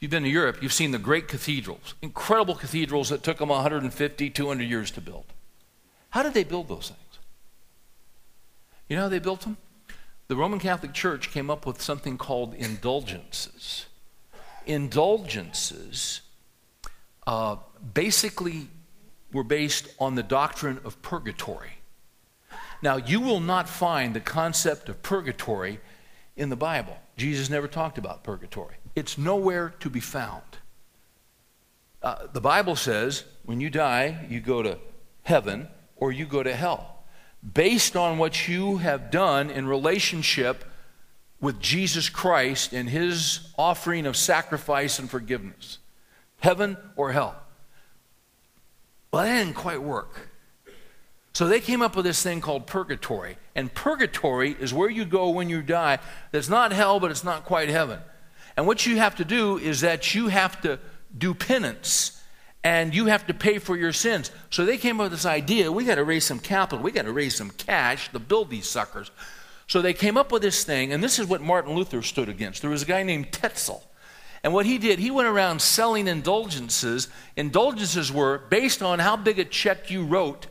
You've been to Europe, you've seen the great cathedrals, incredible cathedrals that took them 150, 200 years to build. How did they build those things? You know how they built them? The Roman Catholic Church came up with something called indulgences. Indulgences uh, basically were based on the doctrine of purgatory. Now, you will not find the concept of purgatory in the Bible. Jesus never talked about purgatory, it's nowhere to be found. Uh, the Bible says when you die, you go to heaven or you go to hell based on what you have done in relationship with Jesus Christ and his offering of sacrifice and forgiveness heaven or hell. Well, that didn't quite work. So they came up with this thing called purgatory. And purgatory is where you go when you die. That's not hell, but it's not quite heaven. And what you have to do is that you have to do penance and you have to pay for your sins. So they came up with this idea we got to raise some capital, we got to raise some cash to build these suckers. So they came up with this thing, and this is what Martin Luther stood against. There was a guy named Tetzel. And what he did, he went around selling indulgences. Indulgences were based on how big a check you wrote.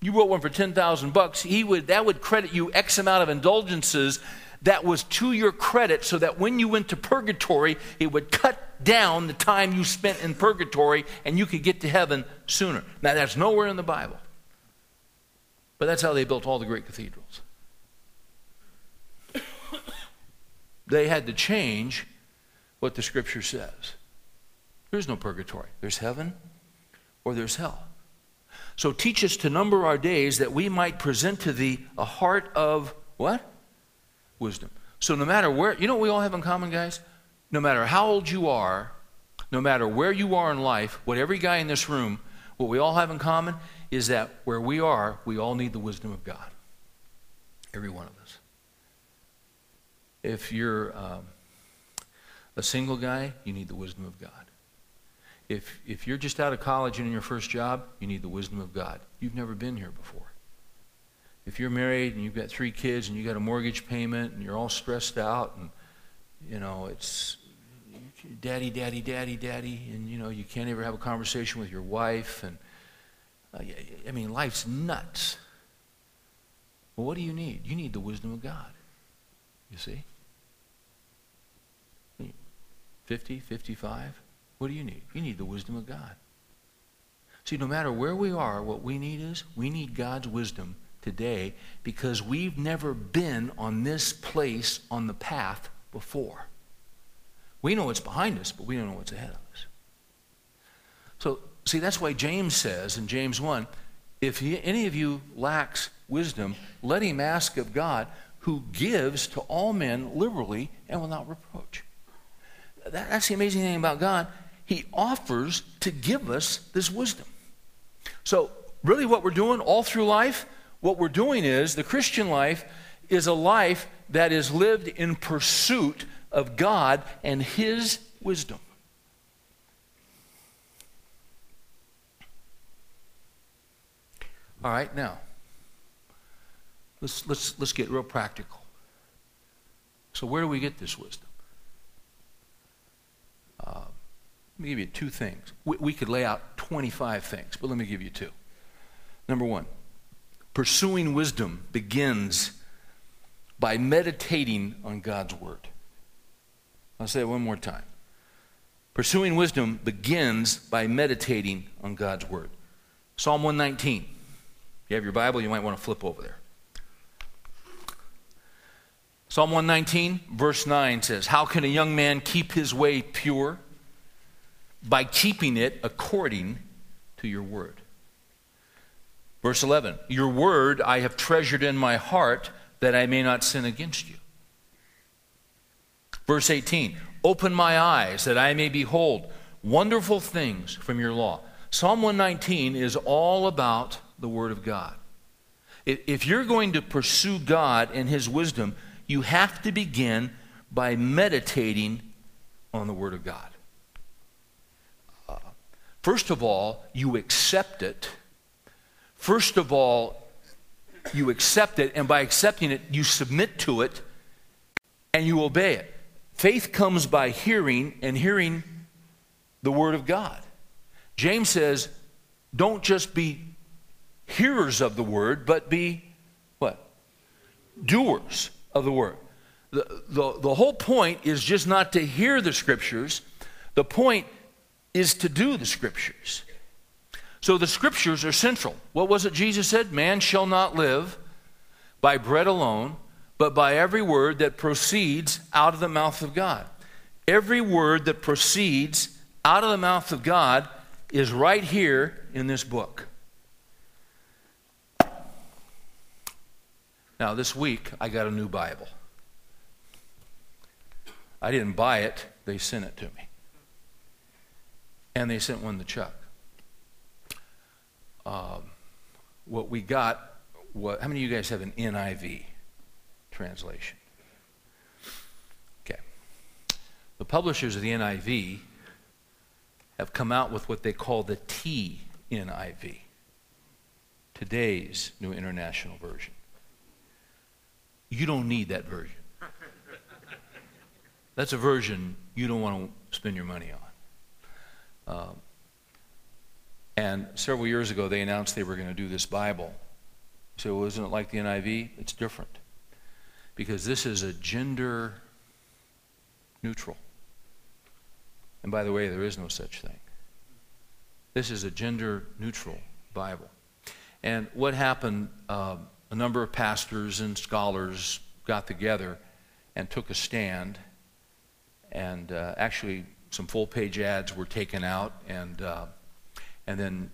You wrote one for 10,000 bucks, he would that would credit you X amount of indulgences that was to your credit so that when you went to purgatory, it would cut down the time you spent in purgatory and you could get to heaven sooner. Now that's nowhere in the Bible. But that's how they built all the great cathedrals. They had to change what the scripture says. There's no purgatory, there's heaven or there's hell. So teach us to number our days that we might present to thee a heart of what? Wisdom. So no matter where, you know what we all have in common, guys? No matter how old you are, no matter where you are in life, what every guy in this room, what we all have in common is that where we are, we all need the wisdom of God. Every one of us. If you're um, a single guy, you need the wisdom of God. If, if you're just out of college and in your first job, you need the wisdom of God. You've never been here before. If you're married and you've got three kids and you've got a mortgage payment and you're all stressed out and, you know, it's daddy, daddy, daddy, daddy, and, you know, you can't ever have a conversation with your wife. And, uh, I mean, life's nuts. Well, what do you need? You need the wisdom of God. You see? 50, 55? What do you need? You need the wisdom of God. See, no matter where we are, what we need is we need God's wisdom today because we've never been on this place on the path before. We know what's behind us, but we don't know what's ahead of us. So, see, that's why James says in James 1 if he, any of you lacks wisdom, let him ask of God, who gives to all men liberally and not reproach that, that's the amazing thing about God. He offers to give us this wisdom. So, really, what we're doing all through life, what we're doing is the Christian life is a life that is lived in pursuit of God and His wisdom. All right, now, let's, let's, let's get real practical. So, where do we get this wisdom? Uh, let me give you two things. We, we could lay out 25 things, but let me give you two. Number one, pursuing wisdom begins by meditating on God's Word. I'll say it one more time. Pursuing wisdom begins by meditating on God's Word. Psalm 119. If you have your Bible, you might want to flip over there. Psalm 119, verse 9 says, How can a young man keep his way pure? By keeping it according to your word. Verse 11, Your word I have treasured in my heart that I may not sin against you. Verse 18, Open my eyes that I may behold wonderful things from your law. Psalm 119 is all about the Word of God. If you're going to pursue God and His wisdom, you have to begin by meditating on the Word of God. Uh, first of all, you accept it. First of all, you accept it, and by accepting it, you submit to it and you obey it. Faith comes by hearing, and hearing the Word of God. James says, don't just be hearers of the Word, but be what? Doers of the Word. The, the, the whole point is just not to hear the Scriptures, the point is to do the Scriptures. So the Scriptures are central. What was it Jesus said? Man shall not live by bread alone, but by every word that proceeds out of the mouth of God. Every word that proceeds out of the mouth of God is right here in this book. Now, this week, I got a new Bible. I didn't buy it, they sent it to me. And they sent one to Chuck. Um, what we got, how many of you guys have an NIV? translation. Okay. The publishers of the NIV have come out with what they call the TNIV, today's New International Version. You don't need that version. That's a version you don't want to spend your money on. Um, and several years ago, they announced they were going to do this Bible. So, isn't it like the NIV? It's different because this is a gender neutral. And by the way, there is no such thing. This is a gender neutral Bible. And what happened, uh, a number of pastors and scholars got together and took a stand. And uh, actually, some full page ads were taken out. And, uh, and then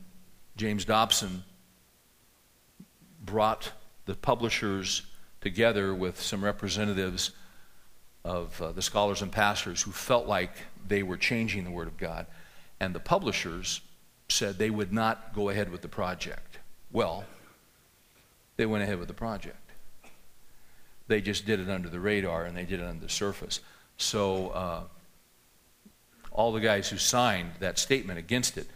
James Dobson brought the publishers together with some representatives of uh, the scholars and pastors who felt like they were changing the Word of God. And the publishers said they would not go ahead with the project. Well, they went ahead with the project. They just did it under the radar and they did it under the surface. So, uh, all the guys who signed that statement against it,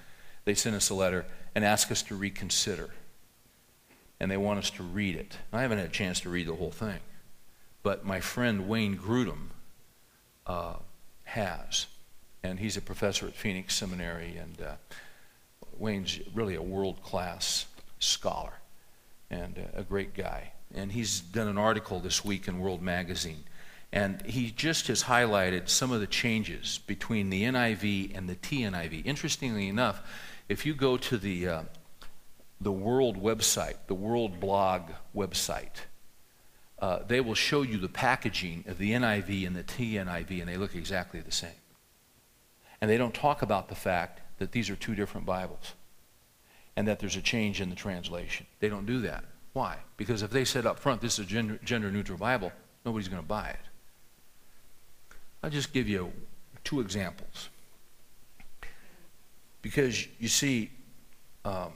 they sent us a letter and asked us to reconsider and they want us to read it. I haven't had a chance to read the whole thing, but my friend Wayne Grudem uh, has, and he's a professor at Phoenix Seminary, and uh, Wayne's really a world class scholar and a great guy. And he's done an article this week in World Magazine. And he just has highlighted some of the changes between the NIV and the TNIV. Interestingly enough, if you go to the uh, the World website, the World blog website, uh, they will show you the packaging of the NIV and the TNIV, and they look exactly the same. And they don't talk about the fact that these are two different Bibles and that there's a change in the translation. They don't do that. Why? Because if they said up front, this is a gender, gender neutral Bible, nobody's going to buy it. I'll just give you two examples. Because you see, um,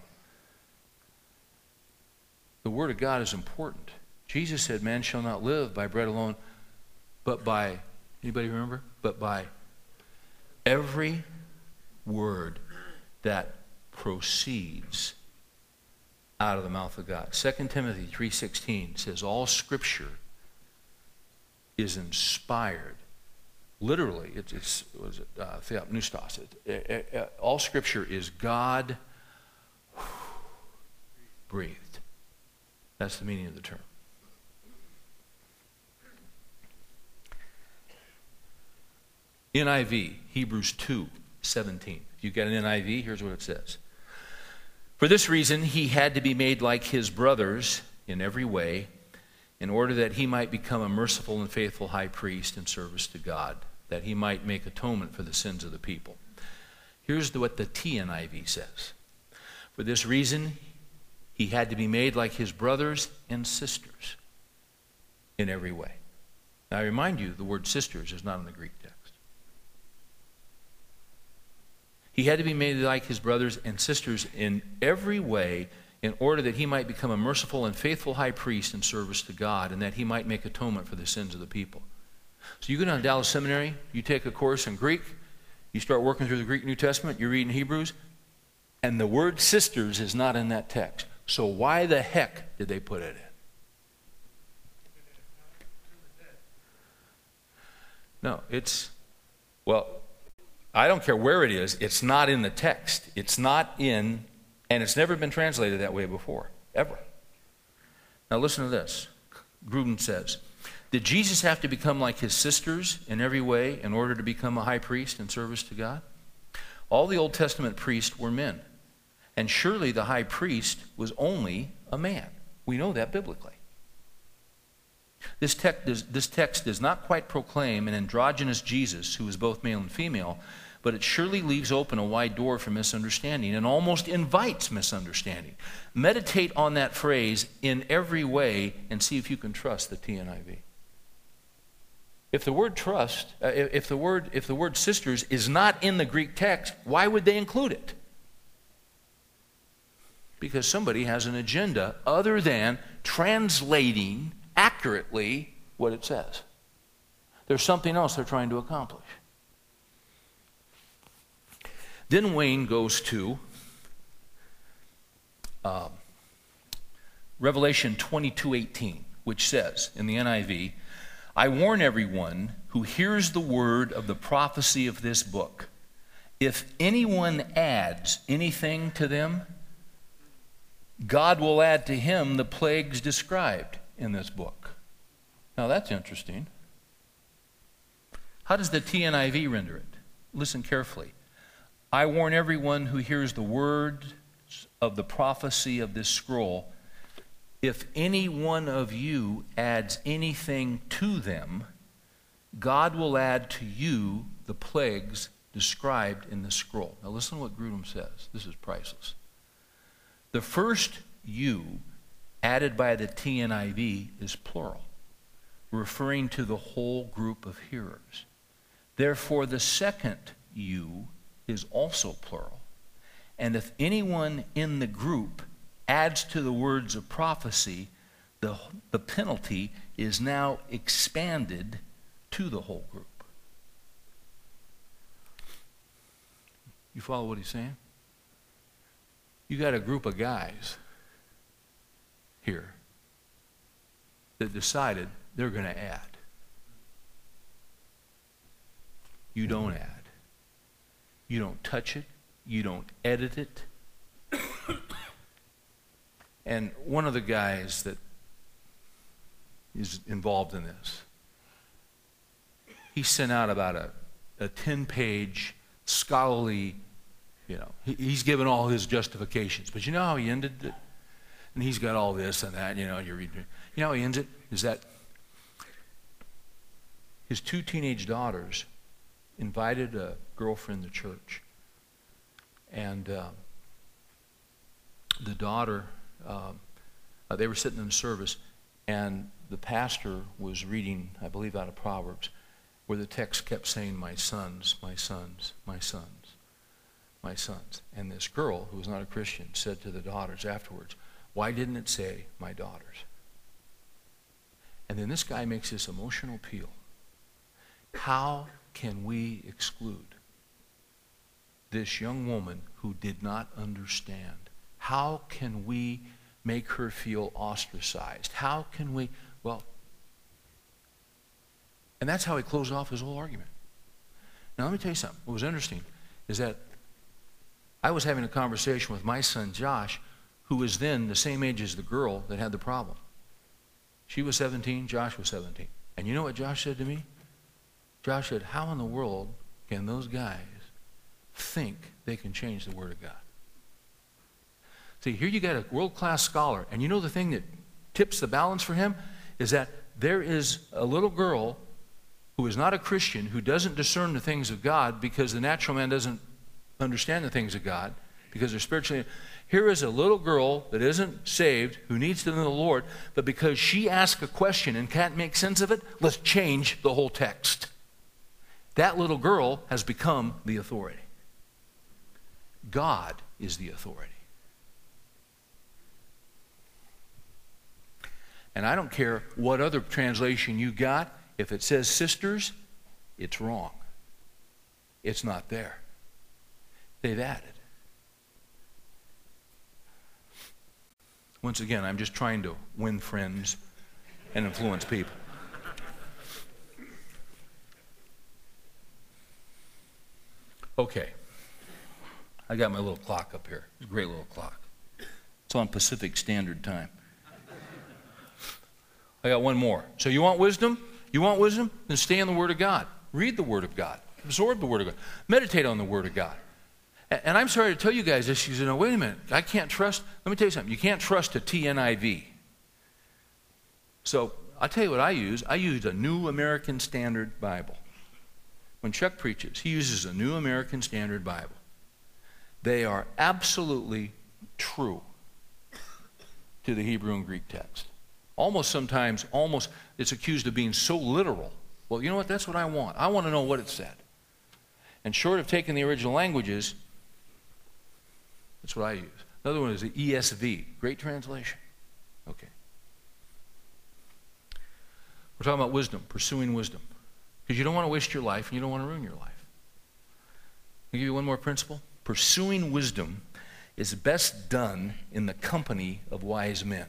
the Word of God is important. Jesus said, Man shall not live by bread alone, but by, anybody remember? But by every word that proceeds out of the mouth of God. 2 Timothy 3.16 says, All Scripture is inspired. Literally, it's, it's was it, uh, theopneustos. It, it, it, all Scripture is God breathed. That's the meaning of the term. NIV, Hebrews 2 17. If you've got an NIV, here's what it says. For this reason, he had to be made like his brothers in every way, in order that he might become a merciful and faithful high priest in service to God, that he might make atonement for the sins of the people. Here's what the TNIV says. For this reason, he had to be made like his brothers and sisters in every way. Now, I remind you, the word sisters is not in the Greek text. He had to be made like his brothers and sisters in every way in order that he might become a merciful and faithful high priest in service to God and that he might make atonement for the sins of the people. So you go down to Dallas Seminary, you take a course in Greek, you start working through the Greek New Testament, you're reading Hebrews, and the word sisters is not in that text. So why the heck did they put it in? No, it's, well, I don't care where it is, it's not in the text. It's not in, and it's never been translated that way before, ever. Now listen to this. Grudem says, Did Jesus have to become like his sisters in every way in order to become a high priest in service to God? All the Old Testament priests were men. And surely the high priest was only a man. We know that biblically. This text, does, this text does not quite proclaim an androgynous Jesus who is both male and female, but it surely leaves open a wide door for misunderstanding and almost invites misunderstanding. Meditate on that phrase in every way and see if you can trust the TNIV. If the word trust, uh, if, the word, if the word sisters is not in the Greek text, why would they include it? Because somebody has an agenda other than translating accurately what it says. There's something else they're trying to accomplish. Then Wayne goes to uh, Revelation 22:18, which says in the NIV, "I warn everyone who hears the word of the prophecy of this book. If anyone adds anything to them, God will add to him the plagues described in this book. Now that's interesting. How does the TNIV render it? Listen carefully. I warn everyone who hears the words of the prophecy of this scroll if any one of you adds anything to them, God will add to you the plagues described in the scroll. Now, listen to what Grudem says. This is priceless. The first you added by the TNIV is plural, referring to the whole group of hearers. Therefore, the second you is also plural. And if anyone in the group adds to the words of prophecy, the, the penalty is now expanded to the whole group. You follow what he's saying? You got a group of guys here that decided they're going to add. You don't add. You don't touch it. You don't edit it. And one of the guys that is involved in this, he sent out about a, a 10 page scholarly, you know, he, he's given all his justifications. But you know how he ended it? and he's got all this and that, you know, you read. You know how he ends it? Is that his two teenage daughters invited a girlfriend to church. And uh, the daughter, uh, uh, they were sitting in service, and the pastor was reading, I believe, out of Proverbs, where the text kept saying, My sons, my sons, my sons, my sons. And this girl, who was not a Christian, said to the daughters afterwards, why didn't it say, my daughters? And then this guy makes this emotional appeal. How can we exclude this young woman who did not understand? How can we make her feel ostracized? How can we, well, and that's how he closed off his whole argument. Now, let me tell you something. What was interesting is that I was having a conversation with my son Josh who was then the same age as the girl that had the problem. She was 17, Josh was 17. And you know what Josh said to me? Josh said, How in the world can those guys think they can change the Word of God? See, here you got a world class scholar, and you know the thing that tips the balance for him is that there is a little girl who is not a Christian who doesn't discern the things of God because the natural man doesn't understand the things of God because they're spiritually. Here is a little girl that isn't saved, who needs to know the Lord, but because she asked a question and can't make sense of it, let's change the whole text. That little girl has become the authority. God is the authority. And I don't care what other translation you got, if it says sisters, it's wrong. It's not there. They've added. Once again, I'm just trying to win friends and influence people. Okay. I got my little clock up here. It's a great little clock. It's on Pacific Standard Time. I got one more. So you want wisdom? You want wisdom? Then stay in the Word of God. Read the Word of God. Absorb the Word of God. Meditate on the Word of God. And I'm sorry to tell you guys this. You say, no, wait a minute. I can't trust. Let me tell you something. You can't trust a TNIV. So I'll tell you what I use. I use a New American Standard Bible. When Chuck preaches, he uses a New American Standard Bible. They are absolutely true to the Hebrew and Greek text. Almost sometimes, almost, it's accused of being so literal. Well, you know what? That's what I want. I want to know what it said. And short of taking the original languages, that's what I use. Another one is the ESV, Great Translation. Okay. We're talking about wisdom, pursuing wisdom. Because you don't want to waste your life and you don't want to ruin your life. I'll give you one more principle. Pursuing wisdom is best done in the company of wise men.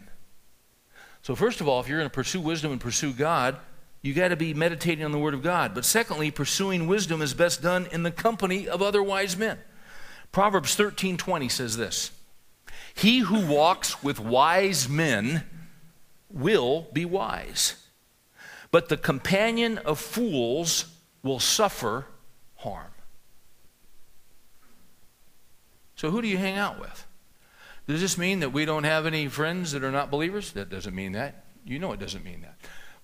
So, first of all, if you're going to pursue wisdom and pursue God, you got to be meditating on the Word of God. But secondly, pursuing wisdom is best done in the company of other wise men. Proverbs 13:20 says this: "He who walks with wise men will be wise, but the companion of fools will suffer harm." So who do you hang out with? Does this mean that we don't have any friends that are not believers? That doesn't mean that. You know it doesn't mean that.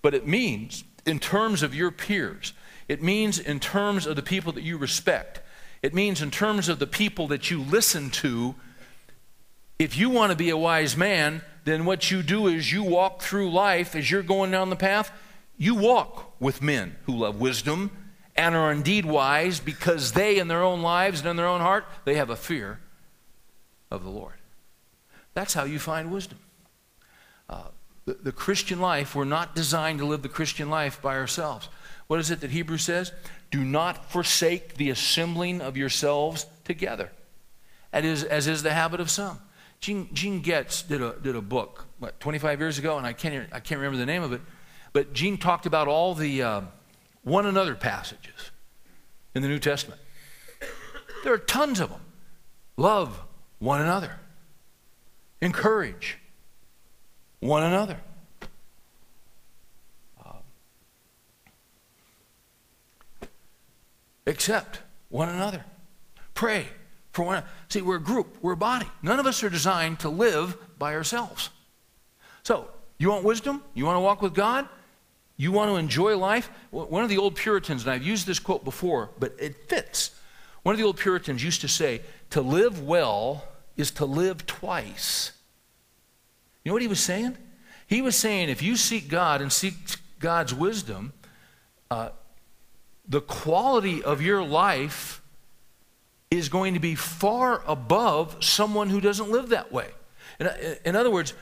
But it means in terms of your peers. It means in terms of the people that you respect. It means in terms of the people that you listen to. If you want to be a wise man, then what you do is you walk through life as you're going down the path. You walk with men who love wisdom and are indeed wise because they, in their own lives and in their own heart, they have a fear of the Lord. That's how you find wisdom. Uh, the, the Christian life, we're not designed to live the Christian life by ourselves. What is it that Hebrews says? Do not forsake the assembling of yourselves together, as is, as is the habit of some. Gene, Gene Getz did a, did a book, what, 25 years ago, and I can't, I can't remember the name of it, but Gene talked about all the uh, one another passages in the New Testament. There are tons of them. Love one another, encourage one another. Um, accept one another. Pray for one another. See, we're a group, we're a body. None of us are designed to live by ourselves. So, you want wisdom? You want to walk with God? You want to enjoy life? One of the old Puritans, and I've used this quote before, but it fits. One of the old Puritans used to say, To live well is to live twice. You know what he was saying? He was saying, if you seek God and seek God's wisdom, uh, the quality of your life is going to be far above someone who doesn't live that way. In, in other words,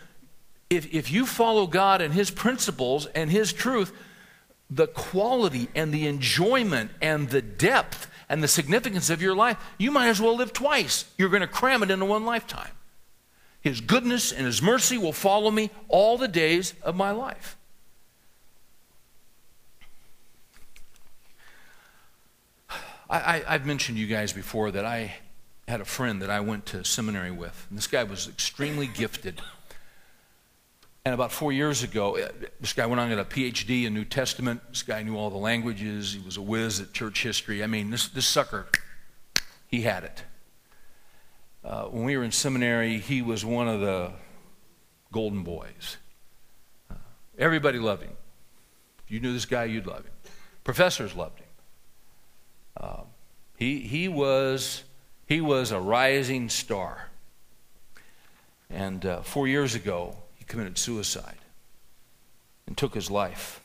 if, if you follow God and His principles and His truth, the quality and the enjoyment and the depth and the significance of your life, you might as well live twice. You're going to cram it into one lifetime. His goodness and His mercy will follow me all the days of my life. I, have mentioned you guys before that I had a friend that I went to seminary with. And this guy was extremely gifted. And about four years ago, uh, this guy went on to get a PhD in New Testament. This guy knew all the languages. He was a whiz at church history. I mean, this, this sucker, he had it. Uh, when we were in seminary, he was one of the golden boys. Uh, everybody loved him. If you knew this guy, you'd love him. Professors loved him. Um, he, he, was, he was a rising star. And uh, four years ago, committed suicide and took his life.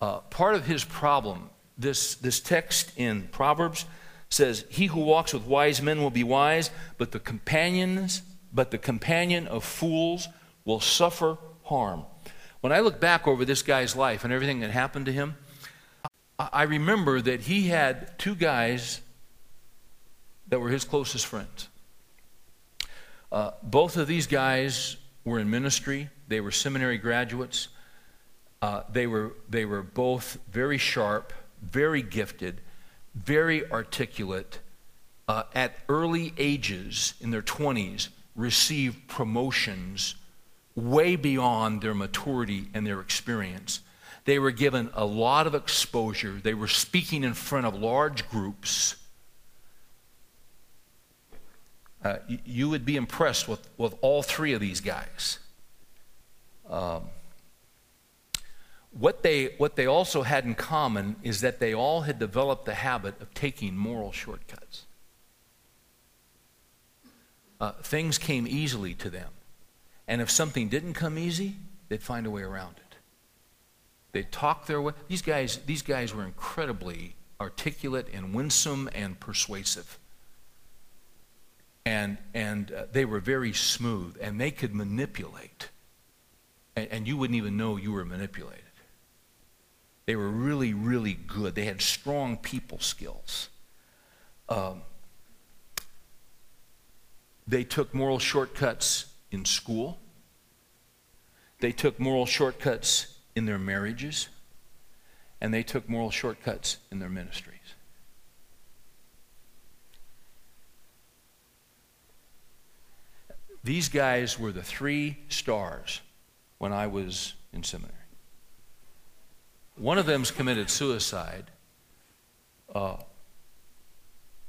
Uh, part of his problem, this, this text in Proverbs says, He who walks with wise men will be wise, but the companions, but the companion of fools will suffer harm. When I look back over this guy's life and everything that happened to him, I remember that he had two guys that were his closest friends. Uh, both of these guys were in ministry, they were seminary graduates. Uh, they, were, they were both very sharp, very gifted, very articulate, uh, at early ages in their 20s, receive promotions way beyond their maturity and their experience. They were given a lot of exposure. They were speaking in front of large groups. Uh, you would be impressed with, with all three of these guys. Um, what, they, what they also had in common is that they all had developed the habit of taking moral shortcuts. Uh, things came easily to them. And if something didn't come easy, they'd find a way around it. They'd talk their way. These guys, these guys were incredibly articulate and winsome and persuasive. And, and uh, they were very smooth, and they could manipulate. And, and you wouldn't even know you were manipulated. They were really, really good. They had strong people skills. Um, they took moral shortcuts in school. They took moral shortcuts in their marriages. And they took moral shortcuts in their ministries. These guys were the three stars when I was in seminary. One of them's committed suicide, uh,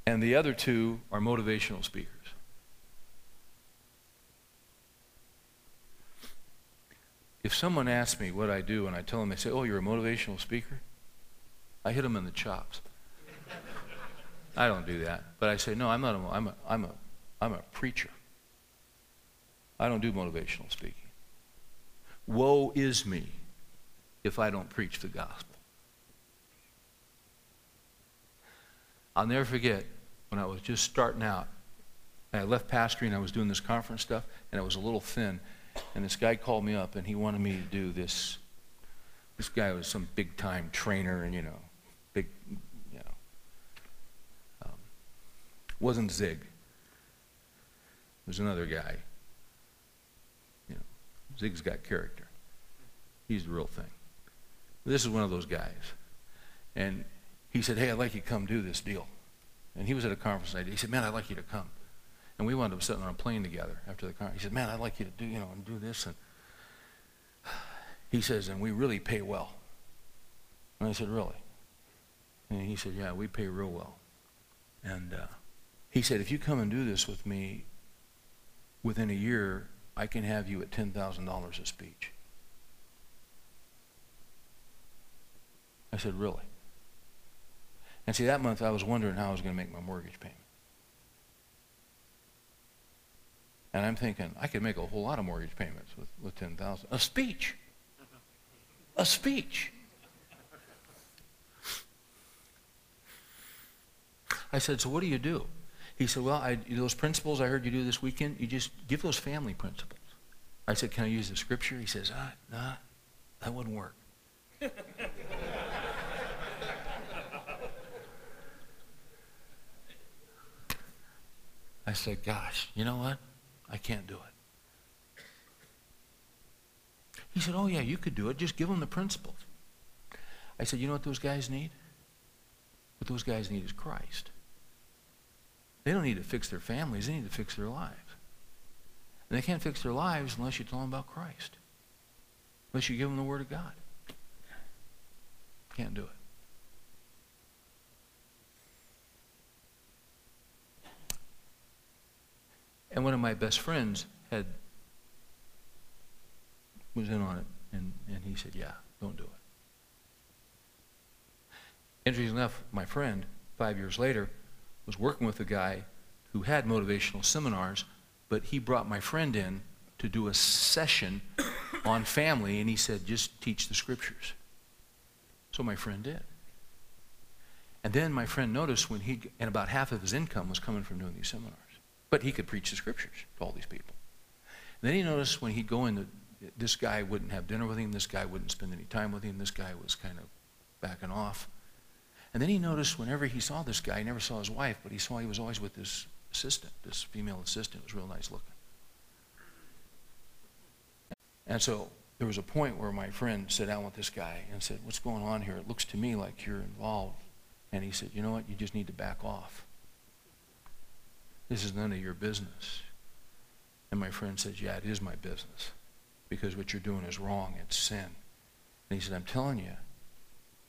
and the other two are motivational speakers. If someone asks me what I do and I tell them, they say, Oh, you're a motivational speaker, I hit them in the chops. I don't do that. But I say, No, I'm not a, I'm a, I'm a, I'm a preacher. I don't do motivational speaking. Woe is me if I don't preach the gospel. I'll never forget when I was just starting out. I left pastoring, I was doing this conference stuff, and I was a little thin. And this guy called me up and he wanted me to do this. This guy was some big time trainer and, you know, big, you know, um, wasn't Zig. Was another guy. Zig's got character. He's the real thing. This is one of those guys. And he said, Hey, I'd like you to come do this deal. And he was at a conference He said, Man, I'd like you to come. And we wound up sitting on a plane together after the conference. He said, "Man, I'd like you to do, you know, and do this." And he says, "And we really pay well." And I said, "Really?" And he said, "Yeah, we pay real well." And uh, he said, "If you come and do this with me, within a year, I can have you at ten thousand dollars a speech." I said, "Really?" And see, that month I was wondering how I was going to make my mortgage payment. And I'm thinking, I could make a whole lot of mortgage payments with, with 10000 A speech. A speech. I said, so what do you do? He said, well, I, those principles I heard you do this weekend, you just give those family principles. I said, can I use the scripture? He says, ah, nah, that wouldn't work. I said, gosh, you know what? I can't do it. He said, Oh, yeah, you could do it. Just give them the principles. I said, You know what those guys need? What those guys need is Christ. They don't need to fix their families, they need to fix their lives. And they can't fix their lives unless you tell them about Christ, unless you give them the Word of God. Can't do it. And one of my best friends had was in on it, and, and he said, yeah, don't do it. Interestingly enough, my friend, five years later, was working with a guy who had motivational seminars, but he brought my friend in to do a session on family, and he said, just teach the scriptures. So my friend did. And then my friend noticed when he, and about half of his income was coming from doing these seminars. But he could preach the scriptures to all these people. And then he noticed when he'd go in, that this guy wouldn't have dinner with him, this guy wouldn't spend any time with him, this guy was kind of backing off. And then he noticed whenever he saw this guy, he never saw his wife, but he saw he was always with this assistant, this female assistant, was real nice looking. And so there was a point where my friend sat down with this guy and said, What's going on here? It looks to me like you're involved And he said, You know what? You just need to back off. This is none of your business. And my friend says, Yeah, it is my business because what you're doing is wrong. It's sin. And he said, I'm telling you,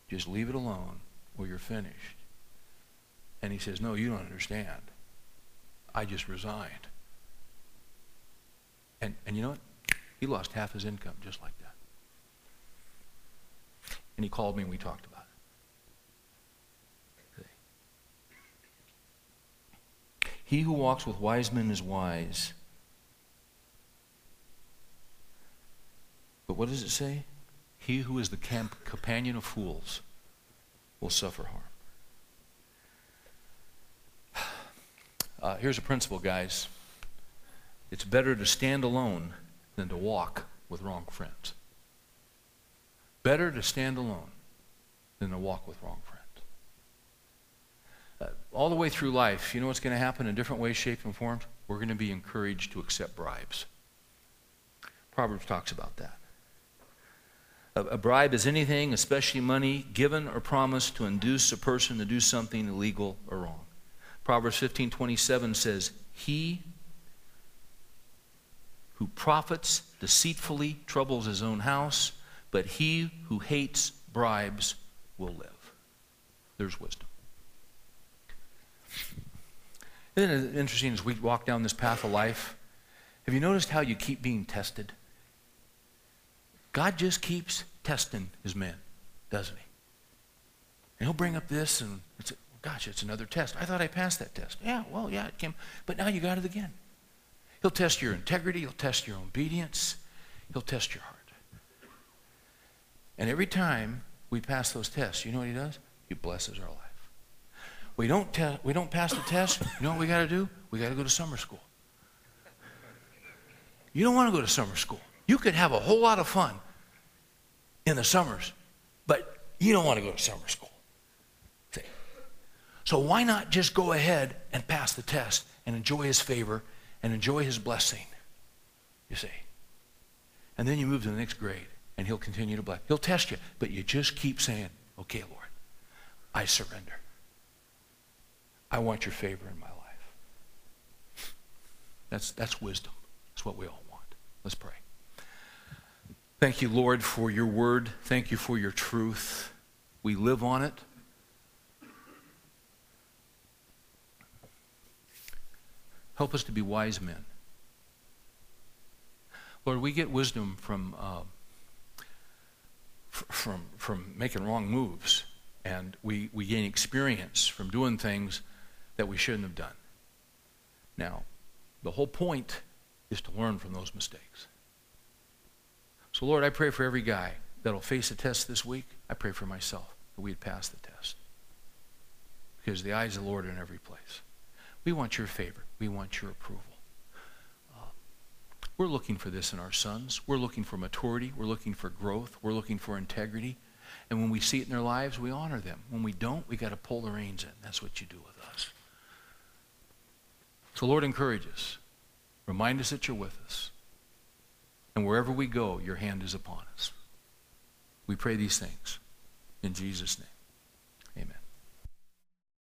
just leave it alone or you're finished. And he says, No, you don't understand. I just resigned. And, and you know what? He lost half his income just like that. And he called me and we talked about it. He who walks with wise men is wise. But what does it say? He who is the camp companion of fools will suffer harm. Uh, here's a principle, guys. It's better to stand alone than to walk with wrong friends. Better to stand alone than to walk with wrong friends. Uh, all the way through life, you know what's going to happen in different ways, shapes, and forms? We're going to be encouraged to accept bribes. Proverbs talks about that. A, bribe is anything, especially money, given or promised to induce a person to do something illegal or wrong. Proverbs 15:27 says, "He who profits deceitfully troubles his own house, but he who hates bribes will live." There's wisdom. Isn't it interesting as we walk down this path of life? Have you noticed how you keep being tested? God just keeps testing his men, doesn't he? And he'll bring up this, and it's, gosh, it's another test. I thought I passed that test. Yeah, well, yeah, it came. But now you got it again. He'll test your integrity, he'll test your obedience, he'll test your heart. And every time we pass those tests, you know what he does? He blesses our life. We don't, te- we don't pass the test, you know what we got to do? We got to go to summer school. You don't want to go to summer school. You could have a whole lot of fun in the summers, but you don't want to go to summer school. See? So why not just go ahead and pass the test and enjoy his favor and enjoy his blessing? You see. And then you move to the next grade and he'll continue to bless. He'll test you, but you just keep saying, okay, Lord, I surrender. I want your favor in my life. That's, that's wisdom. That's what we all want. Let's pray. Thank you, Lord, for your word. Thank you for your truth. We live on it. Help us to be wise men. Lord, we get wisdom from, uh, from, from making wrong moves, and we, we gain experience from doing things that we shouldn't have done. Now, the whole point is to learn from those mistakes. So, Lord, I pray for every guy that'll face a test this week. I pray for myself that we'd pass the test. Because the eyes of the Lord are in every place. We want your favor, we want your approval. Uh, we're looking for this in our sons. We're looking for maturity. We're looking for growth. We're looking for integrity. And when we see it in their lives, we honor them. When we don't, we got to pull the reins in. That's what you do with us. So, Lord, encourage us. Remind us that you're with us. And wherever we go, your hand is upon us. We pray these things in Jesus' name.